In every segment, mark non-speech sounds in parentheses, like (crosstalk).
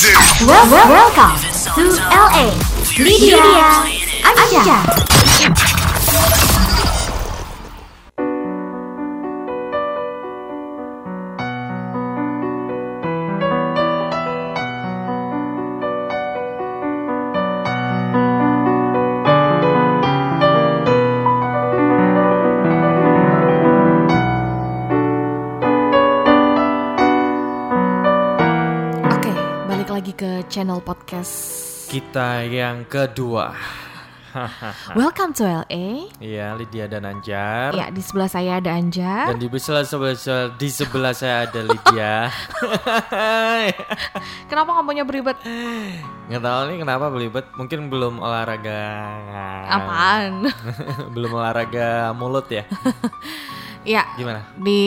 Listen. Well, well, welcome to LA. Lydia Anja. Channel podcast. Kita yang kedua. (laughs) Welcome to LA. Iya, Lydia dan Anjar. Ya, di sebelah saya ada Anja. Dan di sebelah, sebelah, di sebelah saya ada Lydia. (laughs) Kenapa ngomongnya beribet? Nggak tahu nih kenapa belibet. Mungkin belum olahraga. Apaan? (laughs) belum olahraga mulut ya. ya, Gimana? di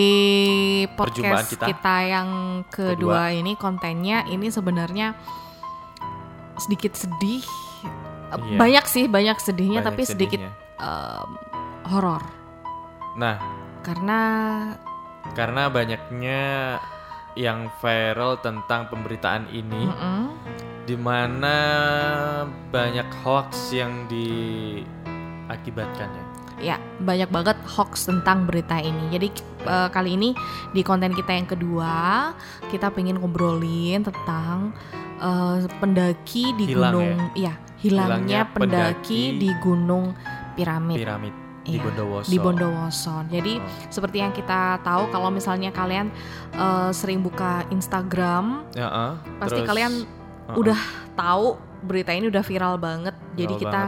Perjumpaan podcast kita. kita. yang kedua, ini kontennya ini sebenarnya sedikit sedih. Iya. Banyak sih, banyak sedihnya, Banyak tapi sedikit sedihnya. em, horor. Nah, Karena karena banyaknya yang viral tentang pemberitaan ini, mm-mm, di mana banyak hoax yang diakibatkannya. Ya, banyak banget hoax tentang berita ini. Jadi eh, kali ini di konten kita yang kedua, kita pengen ngobrolin tentang eh, pendaki di Hilang gunung, ya, hilangnya, Hilangnya pendaki, pendaki di gunung piramid. Piramid di Iya, Bondowoso. Di Bondowoso. Jadi Oh. seperti yang kita tahu kalau misalnya kalian eh, sering buka Instagram, Ya, ah. pasti Terus, kalian ah, ah. udah tahu berita ini udah viral banget. Jadi Viral kita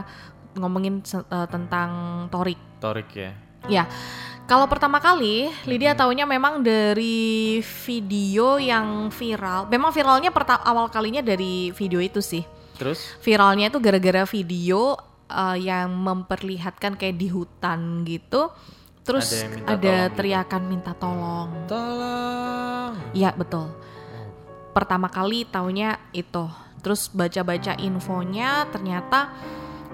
ngomongin eh, tentang Torik. Torik ya. Ya, kalau pertama kali Lydia taunya memang dari video yang viral. Memang viralnya perta- awal kalinya dari video itu sih. Terus Viralnya itu gara-gara video uh, yang memperlihatkan kayak di hutan gitu. Terus Ada minta ada, gitu. teriakan minta tolong. tolong. Iya betul. Pertama kali taunya itu. Terus baca-baca infonya ternyata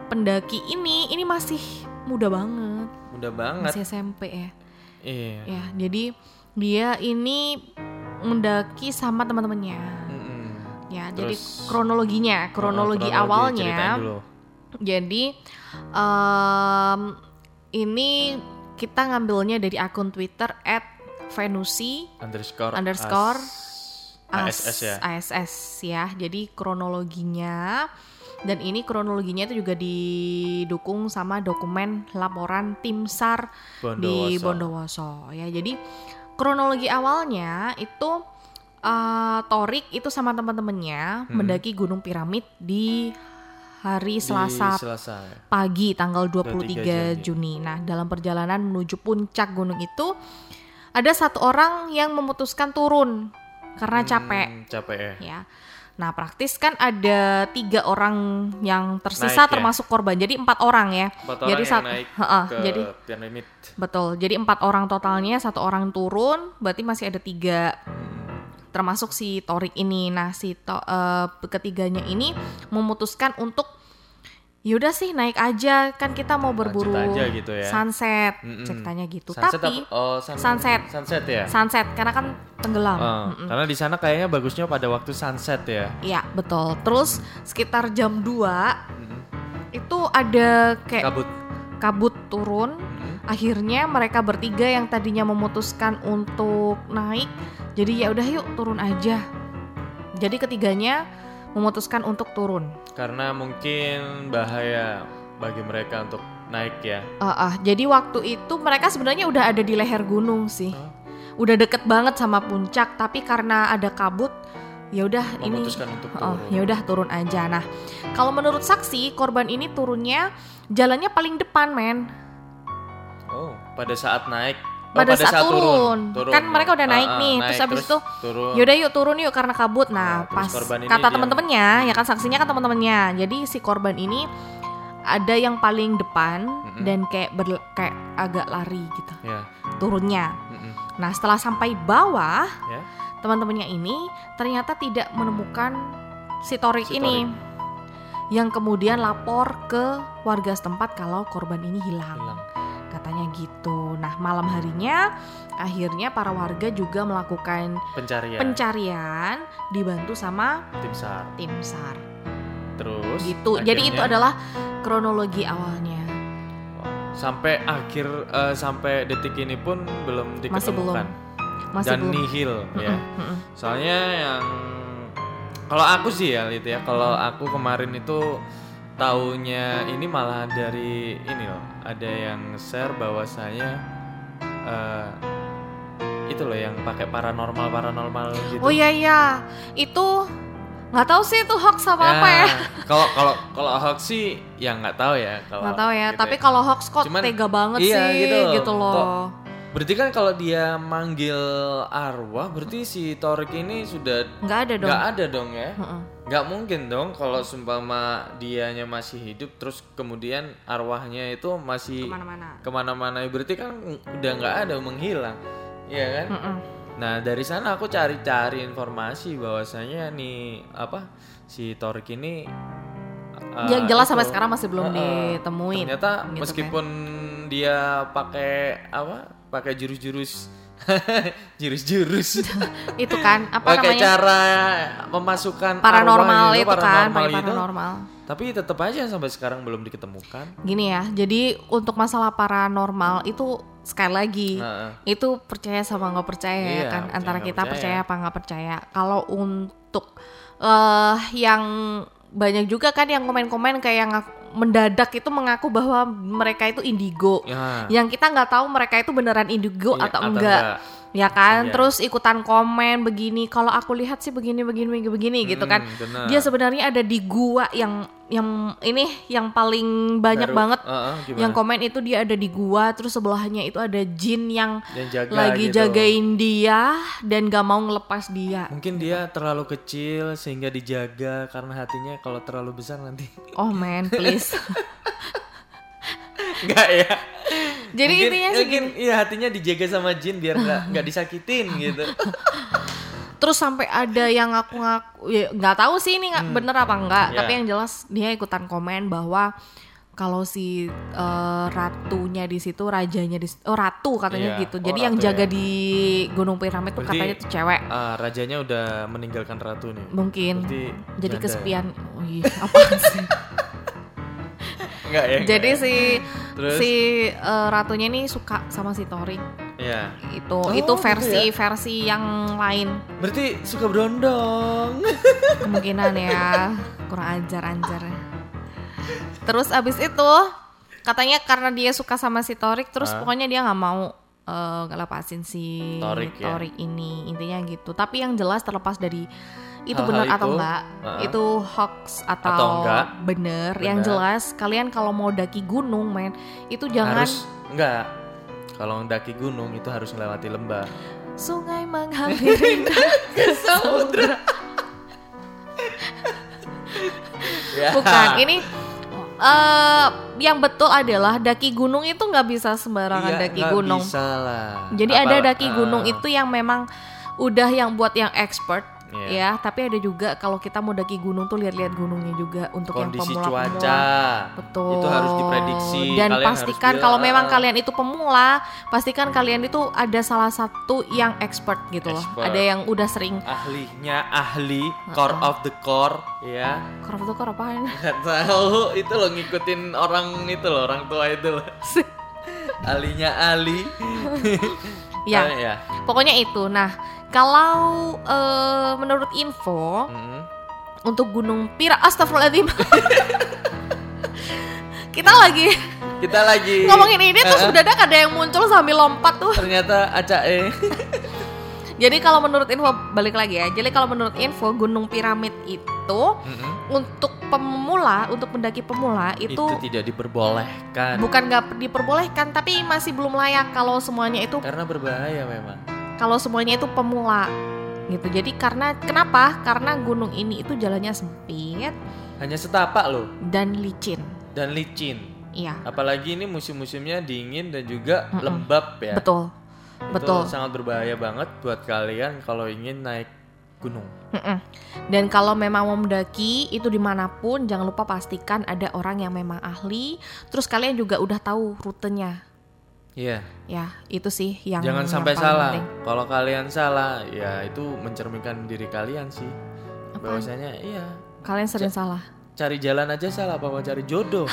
pendaki ini ini masih muda banget. Mudah banget. Masih SMP ya. Iya. Ya, jadi dia ini mendaki sama teman-temannya. Mm-mm. Ya, jadi Terus- kronologinya, kronologi, ceritain awalnya. dulu. Jadi em, ini kita ngambilnya dari akun Twitter @venusi Underscore. Underscore as- ASS ya. ASS ya. Jadi kronologinya dan ini kronologinya itu juga didukung sama dokumen laporan tim SAR di Bondowoso ya. Jadi kronologi awalnya itu eh, Torik itu sama teman-temannya Hmm. mendaki Gunung Piramid di hari Di Selasa Selasa ya. pagi tanggal 23 23 Juni. Nah, dalam perjalanan menuju puncak gunung itu ada satu orang yang memutuskan turun karena capek Hmm, capek ya. ya. Nah, praktis kan ada tiga orang yang tersisa Naik ya? termasuk korban. Jadi empat orang ya. Empat jadi orang yang naik ke jadi piramid. betul. Jadi empat orang totalnya, satu orang turun, berarti masih ada tiga termasuk si Torik ini. Nah, si to- eh, ketiganya ini memutuskan untuk yaudah sih naik aja kan kita mau berburu aja gitu ya. sunset Mm-mm. ceritanya gitu. Sunset Tapi apa? Oh, sun- sunset. Sunset ya. sunset karena kan tenggelam. Oh, Mm-mm. karena di sana kayaknya bagusnya pada waktu sunset ya. Iya, betul. Terus sekitar jam 2 Mm-mm. itu ada kayak Kabut. kabut turun. Mm-mm. Akhirnya mereka bertiga yang tadinya memutuskan untuk naik, jadi ya udah yuk turun aja. Jadi ketiganya memutuskan untuk turun. Karena mungkin bahaya bagi mereka untuk naik ya. Ah, ah, jadi waktu itu mereka sebenarnya udah ada di leher gunung sih. Oh. Udah deket banget sama puncak, tapi karena ada kabut, ya udah ini untuk Oh, turun. ya udah turun aja. Nah, kalau menurut saksi, korban ini turunnya jalannya paling depan, men. Oh, pada saat naik. Oh, Pada saat turun. Kan mereka udah Ah, naik ah, nih, terus habis itu, turun. Yaudah yuk turun yuk karena kabut. Nah, Nah, pas kata teman-temannya, ya kan saksinya kan teman-temannya. Jadi si korban ini ada yang paling depan Mm-mm. dan kayak ber- kayak agak lari gitu Ya. turunnya. mm-mm. Nah, setelah sampai bawah, Ya. teman-temannya ini ternyata tidak menemukan si Torik Si ini. Yang kemudian lapor ke warga setempat kalau korban ini hilang. Hilang. Kata katanya gitu. Nah malam harinya akhirnya para warga juga melakukan Pencarian. pencarian dibantu sama Tim SAR. tim SAR. Terus. Gitu. Jadi itu akhirnya- adalah kronologi awalnya. sampai akhir eh, sampai detik ini pun belum Masih belum. diketemukan Masih dan belum. nihil ya. Mm-mm, mm-mm. Soalnya yang kalau aku sih ya gitu ya, kalau aku kemarin itu taunya ini malah dari ini loh, ada yang share bahwasanya eh itu loh yang pakai paranormal paranormal gitu. Oh iya iya, itu nggak tahu sih itu hoax apa apa ya. Kalau kalau kalau hoax sih ya nggak tahu ya. Kalau Nggak tahu ya. gitu Tapi kalau hoax kok Cuman, tega banget iya, sih gitu loh. gitu loh. Kok Berarti kan kalau dia manggil arwah, berarti si Torik ini sudah Nggak ada dong. nggak ada dong ya? Heeh. Nggak mungkin dong kalau sumpama dianya masih hidup terus kemudian arwahnya itu masih Ke mana-mana. ke mana-mana berarti kan udah nggak ada menghilang, Iya kan? Mm-mm. Nah dari sana aku cari-cari informasi bahwasanya nih apa si Torik ini uh, Yang jelas sampai itu, sekarang masih belum uh, ditemuin. Ternyata gitu meskipun dia pakai apa? Pakai jurus-jurus (laughs) jurus-jurus (laughs) itu kan apa namanya cara memasukkan paranormal gitu, itu kan pakai gitu. paranormal. Tapi tetap aja sampai sekarang belum diketemukan. Gini ya, jadi untuk masalah paranormal itu sekali lagi Heeh. itu percaya sama nggak percaya ya Iya, kan percaya antara kita percaya. percaya apa nggak percaya. Kalau untuk eh yang banyak juga kan yang komen-komen kayak yang mendadak itu mengaku bahwa mereka itu indigo. Ya. Yang kita nggak tahu mereka itu beneran indigo Iya, atau enggak. Ya kan Iya. terus ikutan komen begini kalau aku lihat sih begini begini begini, begini gitu kan Hmm, benar. dia sebenarnya ada di gua yang yang ini yang paling banyak Baru- banget Heeh, gimana? yang komen itu dia ada di gua terus sebelahnya itu ada jin yang Yang jaga lagi gitu. jagain dia dan gak mau ngelepas dia Mungkin dia terlalu kecil sehingga dijaga karena hatinya kalau terlalu besar nanti. oh man please (laughs) Enggak ya. (laughs) jadi mungkin, intinya sih mungkin iya hatinya dijaga sama jin biar nggak nggak disakitin (laughs) gitu. terus sampai ada yang ngaku ngaku ya nggak tahu sih ini nggak bener apa enggak Ya. tapi yang jelas dia ikutan komen bahwa kalau si eh, ratunya di situ rajanya di oh ratu katanya Iya. gitu Oh, jadi yang jaga ya. di gunung piramid tuh katanya tuh cewek Ah, rajanya udah meninggalkan ratu nih. mungkin Berarti jadi ya? kesepian Wih, apaan sih (laughs) Enggak ya. jadi si Terus? si eh, ratunya ini suka sama si Tori ya. itu Oh, itu gitu versi ya? versi yang lain Berarti suka berondong. (laughs) kemungkinan ya kurang ajar anjar terus abis itu katanya karena dia suka sama si Torik terus Hah? pokoknya dia nggak mau eh, ngelepasin si Torik ya? ini intinya gitu tapi yang jelas terlepas dari itu Hal-hal benar atau enggak uh-uh. itu hoax atau, Atau enggak. bener yang Bener. jelas kalian kalau mau daki gunung men itu jangan Harus enggak. Kalau mendaki gunung itu harus melewati lembah. sungai menghampiri (laughs) ke samudra Ya. Bukan, ini eh yang betul adalah daki gunung itu nggak bisa sembarangan Iya, daki gunung. Bisa lah. Jadi ada Apal- daki gunung ah, itu yang memang udah yang buat yang expert Iya. ya, tapi ada juga kalau kita mau daki gunung tuh lihat-lihat gunungnya juga untuk kondisi yang pemula-pemula. cuaca. Betul. Itu harus diprediksi. Dan Kalian pastikan kalau memang kalian itu pemula, pastikan kalian itu ada salah satu yang expert gitu loh. Expert. Ada yang udah sering ahlinya ahli core of the core ya Korp tuh korp apaan? (laughs) nggak tahu itu loh ngikutin orang itu loh orang tua itu loh (laughs) ahlinya ahli Ya. (laughs) Ah, ya Pokoknya itu. Nah, kalau eh, menurut info Mm. untuk Gunung Pira, astagfirullahaladzim. (laughs) Kita lagi kita lagi ngomongin ini terus Eh, eh, mendadak ada yang muncul sambil lompat tuh. ternyata acae (laughs) Jadi kalau menurut info balik lagi ya. Jadi kalau menurut info Gunung Piramid itu Mm-mm. untuk pemula, untuk pendaki pemula itu, itu, tidak diperbolehkan bukan nggak diperbolehkan tapi masih belum layak kalau semuanya itu karena berbahaya memang kalau semuanya itu pemula gitu. Jadi karena kenapa? Karena gunung ini itu jalannya sempit hanya setapak loh dan licin. dan licin Iya, apalagi ini musim-musimnya dingin dan juga Mm-mm. lembab ya betul. Itu Betul. sangat berbahaya banget buat kalian kalau ingin naik gunung Mm-mm. Dan kalau memang mau mendaki itu di mana pun jangan lupa pastikan ada orang yang memang ahli. Terus kalian juga udah tahu rutenya. Iya. Ya, itu sih yang Jangan yang sampai salah. Kalau kalian salah, ya itu mencerminkan diri kalian sih. Bahwasanya iya, Kalian sering salah. cari jalan aja salah apa mau cari jodoh.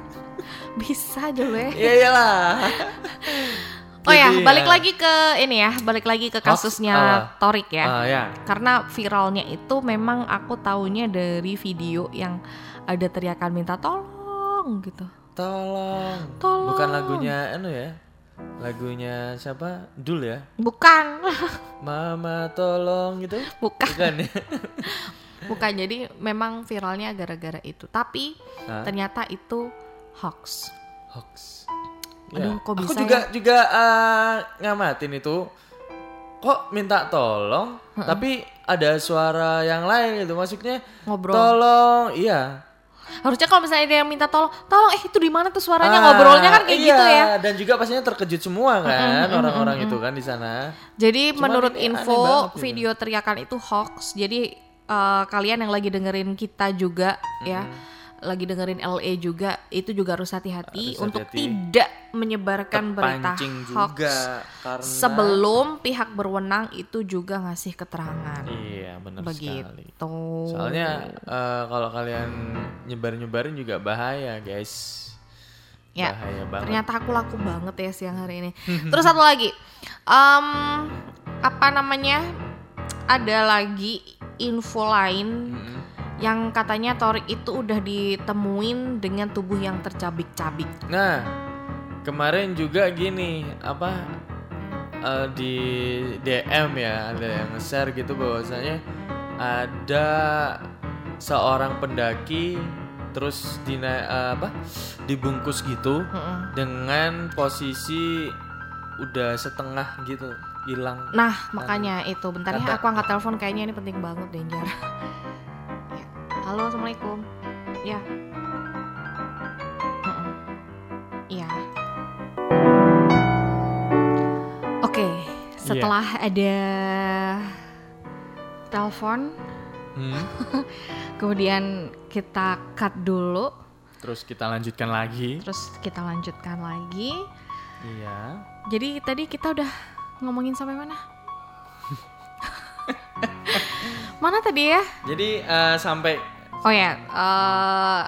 (laughs) Bisa aja loh ya. Iya iyalah. (laughs) Oh ya, balik ya. lagi ke ini ya, balik lagi ke Hoax kasusnya? Torik ya. Ah, ya. Karena viralnya itu memang aku taunya dari video yang ada teriakan minta tolong gitu. Tolong. Tolong. Bukan lagunya anu ya. Lagunya siapa? Dul ya. Bukan. (laughs) Mama tolong gitu. Bukan. Bukan ya. (laughs) Bukan. Jadi memang viralnya gara-gara itu. Tapi Hah? ternyata itu hoax. Hoax. Aduh, kok Aku bisa juga ya? juga eh, ngamatin itu. Kok minta tolong, tapi ada suara yang lain gitu. Maksudnya Ngobrol. tolong, iya. Harusnya kalau misalnya dia yang minta tolong, tolong eh itu di mana tuh suaranya Ah, ngobrolnya kan kayak iya, gitu ya. Dan juga pastinya terkejut semua kan orang-orang itu kan di sana. Jadi Cuman menurut info gitu. video teriakan itu hoax. Jadi eh, kalian yang lagi dengerin kita juga ya, lagi dengerin LA juga itu juga harus hati-hati untuk hati-hati. tidak menyebarkan berita hoax juga karena sebelum pihak berwenang itu juga ngasih keterangan. Iya, benar sekali. Begitu. Soalnya eh, kalau kalian nyebar-nyebarin juga bahaya, guys. Ya, bahaya banget. Ternyata aku laku banget ya siang hari ini. (laughs) Terus satu lagi, Em, apa namanya? Ada lagi info lain. Yang katanya Torik itu udah ditemuin dengan tubuh yang tercabik-cabik. Nah, kemarin juga gini, apa eh, di DM ya ada yang share gitu bahwasanya ada seorang pendaki terus dina eh, apa dibungkus gitu Mm-mm. dengan posisi udah setengah gitu hilang. Nah, makanya itu bentar ya aku angkat telepon kayaknya ini penting banget Danger. Halo, Assalamualaikum. Ya. Iya. Oke, setelah ada telepon, Hmm. (laughs) kemudian kita cut dulu, Terus kita lanjutkan lagi. terus kita lanjutkan lagi. Iya. Jadi tadi kita udah ngomongin sampai mana? (laughs) mana tadi ya? Jadi eh, sampai Oh ya, eh,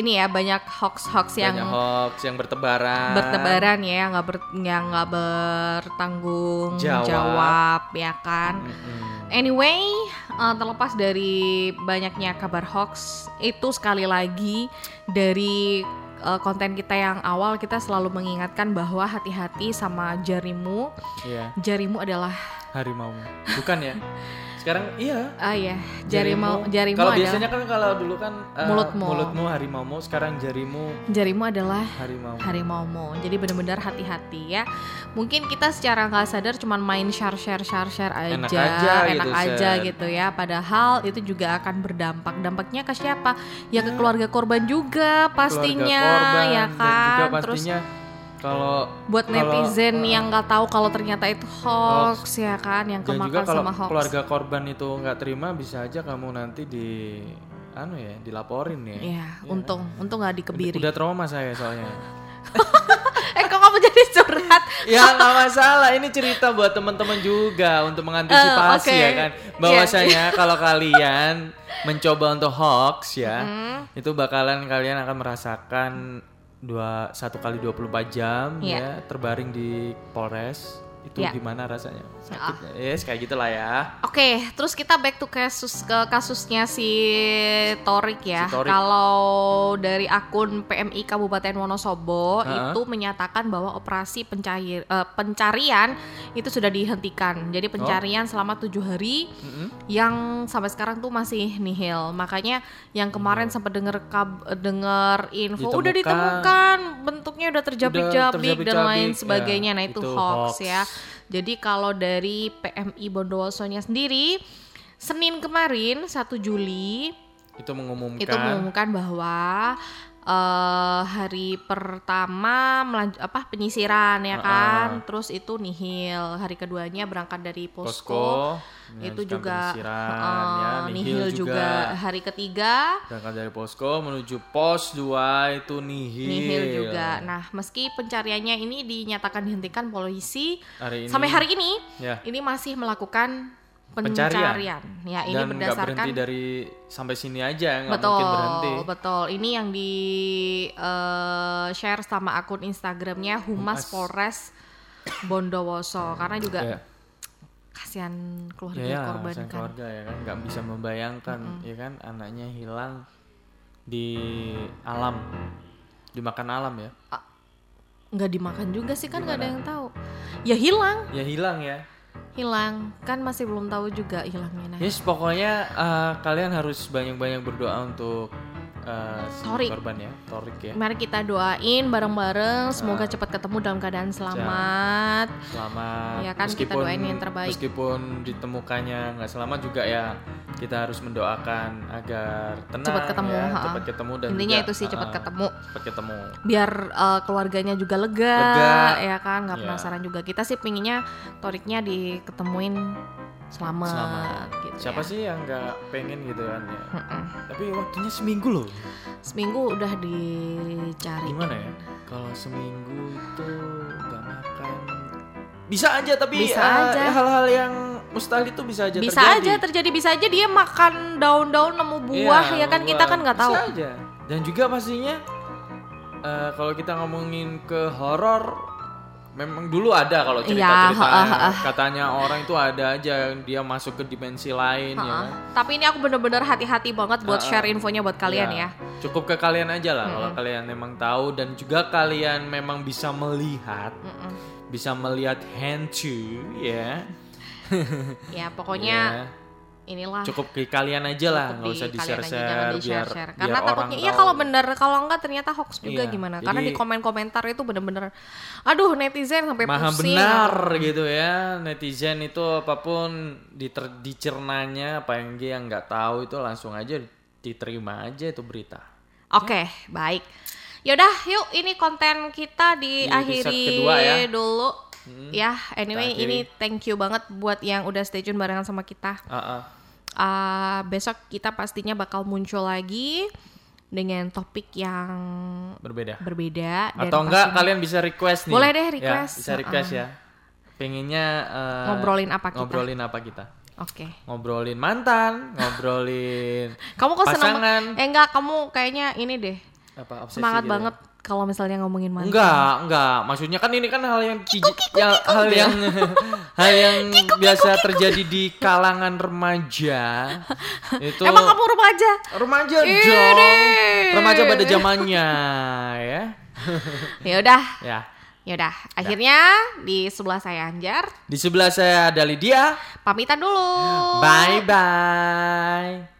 ini ya banyak hoax-hoax yang banyak hoax yang bertebaran. bertebaran ya, nggak ber, yang nggak bertanggung Jawab. jawab. ya kan. Mm-mm. Anyway, eh, terlepas dari banyaknya kabar hoax, itu sekali lagi dari eh, konten kita yang awal kita selalu mengingatkan bahwa hati-hati sama jarimu. Iya, Jarimu adalah harimau. Bukan ya? (laughs) Sekarang iya. ah ya, jarimu jarimu Kalau biasanya kan kalau dulu kan eh, Mulutmu. mulutmu harimaumu, sekarang jarimu jarimu adalah harimau. harimaumu. Jadi benar-benar hati-hati ya. Mungkin kita secara nggak sadar cuman main share share share share aja, Enak aja enak gitu, aja share. gitu ya. Padahal itu juga akan berdampak. Dampaknya ke siapa? Ya ke keluarga korban juga pastinya, Keluarga korban, ya dan kan. juga Terus pastinya kalau buat netizen eh, yang nggak tahu kalau ternyata itu hoax, ya kan, yang dan juga kemakan kalau sama hoax. keluarga korban itu nggak terima bisa aja kamu nanti di anu ya dilaporin ya. Ya, untung, untung nggak dikebiri. Udah trauma saya soalnya. (laughs) eh kok kamu jadi curhat? (laughs) ya nggak masalah ini cerita buat teman-teman juga untuk mengantisipasi Eh, oke. ya kan bahwasanya kalau kalian mencoba untuk hoax ya Hmm. itu bakalan kalian akan merasakan dua satu kali 24 jam Iya. ya terbaring di Polres itu Iya. gimana rasanya sakit yes kayak gitulah ya Oke, terus kita back to kasus ke kasusnya si Torik ya. Si Torik. Kalau dari akun PMI Kabupaten Wonosobo Ha-ha. itu menyatakan bahwa operasi pencair, eh, pencarian itu sudah dihentikan. Jadi Oh. pencarian selama tujuh hari Mm-mm. yang sampai sekarang tuh masih nihil. Makanya yang kemarin sempat denger kab- denger info udah Ditemukan. ditemukan bentuknya udah terjabik-jabik dan terjabik-jabik, lain ya. sebagainya. Nah itu, Itu hoax, hoax. ya. Jadi kalau dari PMI Bondowosonya sendiri Senin kemarin 1 Juli itu mengumumkan. itu mengumumkan bahwa uh, hari pertama melanjut apa penyisiran ya kan, uh -uh. terus itu nihil. Hari keduanya berangkat dari posko, posko itu juga uh, ya, nihil, nihil juga. juga. Hari ketiga berangkat dari posko menuju pos dua itu nihil. Nihil juga. Nah, meski pencariannya ini dinyatakan dihentikan polisi hari ini, sampai hari ini, ya. ini masih melakukan pencarian. pencarian. Ya, ini Dan berdasarkan berhenti dari sampai sini aja, nggak betul, mungkin berhenti. Betul, ini yang di uh, share sama akun Instagramnya Humas, Humas. Polres Bondowoso karena juga yeah. kasihan keluarga yeah, korban kan. keluarga ya kan, nggak bisa membayangkan mm -hmm. ya kan anaknya hilang di alam, dimakan alam ya. nggak dimakan juga sih kan nggak ada yang tahu. Ya hilang. Ya hilang ya hilang kan masih belum tahu juga hilangnya. Nah. Yes pokoknya uh, kalian harus banyak-banyak berdoa untuk uh, Torik. korban ya, Torik ya. Mari kita doain bareng-bareng, semoga uh, cepat ketemu dalam keadaan selamat. Selamat. Ya kan meskipun, kita doain yang terbaik. Meskipun ditemukannya nggak selamat juga ya, kita harus mendoakan agar tenang. Cepat ketemu. Ya, cepat ketemu dan intinya juga, itu sih cepat uh, ketemu. Cepat ketemu. Biar uh, keluarganya juga lega, lega. ya kan, nggak yeah. penasaran juga. Kita sih pinginnya Toriknya diketemuin selamat, selamat. gitu siapa ya. sih yang nggak pengen gitu kan ya Mm-mm. tapi waktunya seminggu loh seminggu udah dicari gimana ya kalau seminggu itu nggak makan bisa aja tapi bisa uh, aja. hal-hal yang mustahil itu bisa aja bisa terjadi. aja terjadi bisa aja dia makan daun-daun nemu buah iya, ya kan buah. kita kan nggak tahu bisa aja dan juga pastinya uh, kalau kita ngomongin ke horor memang dulu ada kalau cerita-cerita ya, katanya orang itu ada aja yang dia masuk ke dimensi lain ha, ya. Kan? Tapi ini aku bener-bener hati-hati banget buat ha, share infonya buat kalian ya. ya. Cukup ke kalian aja lah hmm. kalau kalian memang tahu dan juga kalian memang bisa melihat, hmm. bisa melihat hantu ya. ya pokoknya. (laughs) Yeah inilah. Cukup ke kalian aja lah nggak usah di share share biar, karena biar takutnya iya kalau bener kalau enggak ternyata hoax juga iya, gimana? Karena di komen komentar itu bener-bener aduh netizen sampai maha pusing benar gitu ya netizen itu apa pun diter, dicernanya apa yang dia nggak tahu itu langsung aja diterima aja itu berita. Oke okay, ya. baik. Yaudah yuk ini konten kita diakhiri di ya. dulu. Hmm, ya anyway ini thank you banget buat yang udah stay tune barengan sama kita. Uh -uh uh, besok kita pastinya bakal muncul lagi dengan topik yang berbeda. Berbeda. Atau enggak kalian bisa request nih. Boleh deh request. Ya, bisa request uh -uh. ya. Pengennya uh, ngobrolin apa kita? Ngobrolin apa kita? Oke. Okay. Ngobrolin mantan, ngobrolin (laughs) kamu kok pasangan. Seneng, eh enggak, kamu kayaknya ini deh. Apa Semangat gitu ya? Kalau misalnya ngomongin mantan. Enggak, enggak. Maksudnya kan ini kan hal yang cici, ya, hal yang (laughs) hal yang biasa terjadi di kalangan remaja. Itu Emang kamu remaja? Remaja dong. Remaja pada zamannya (laughs) ya. ya udah. Ya. Ya udah, akhirnya di sebelah saya Anjar. Di sebelah saya ada Lydia. Pamitan dulu. Bye bye.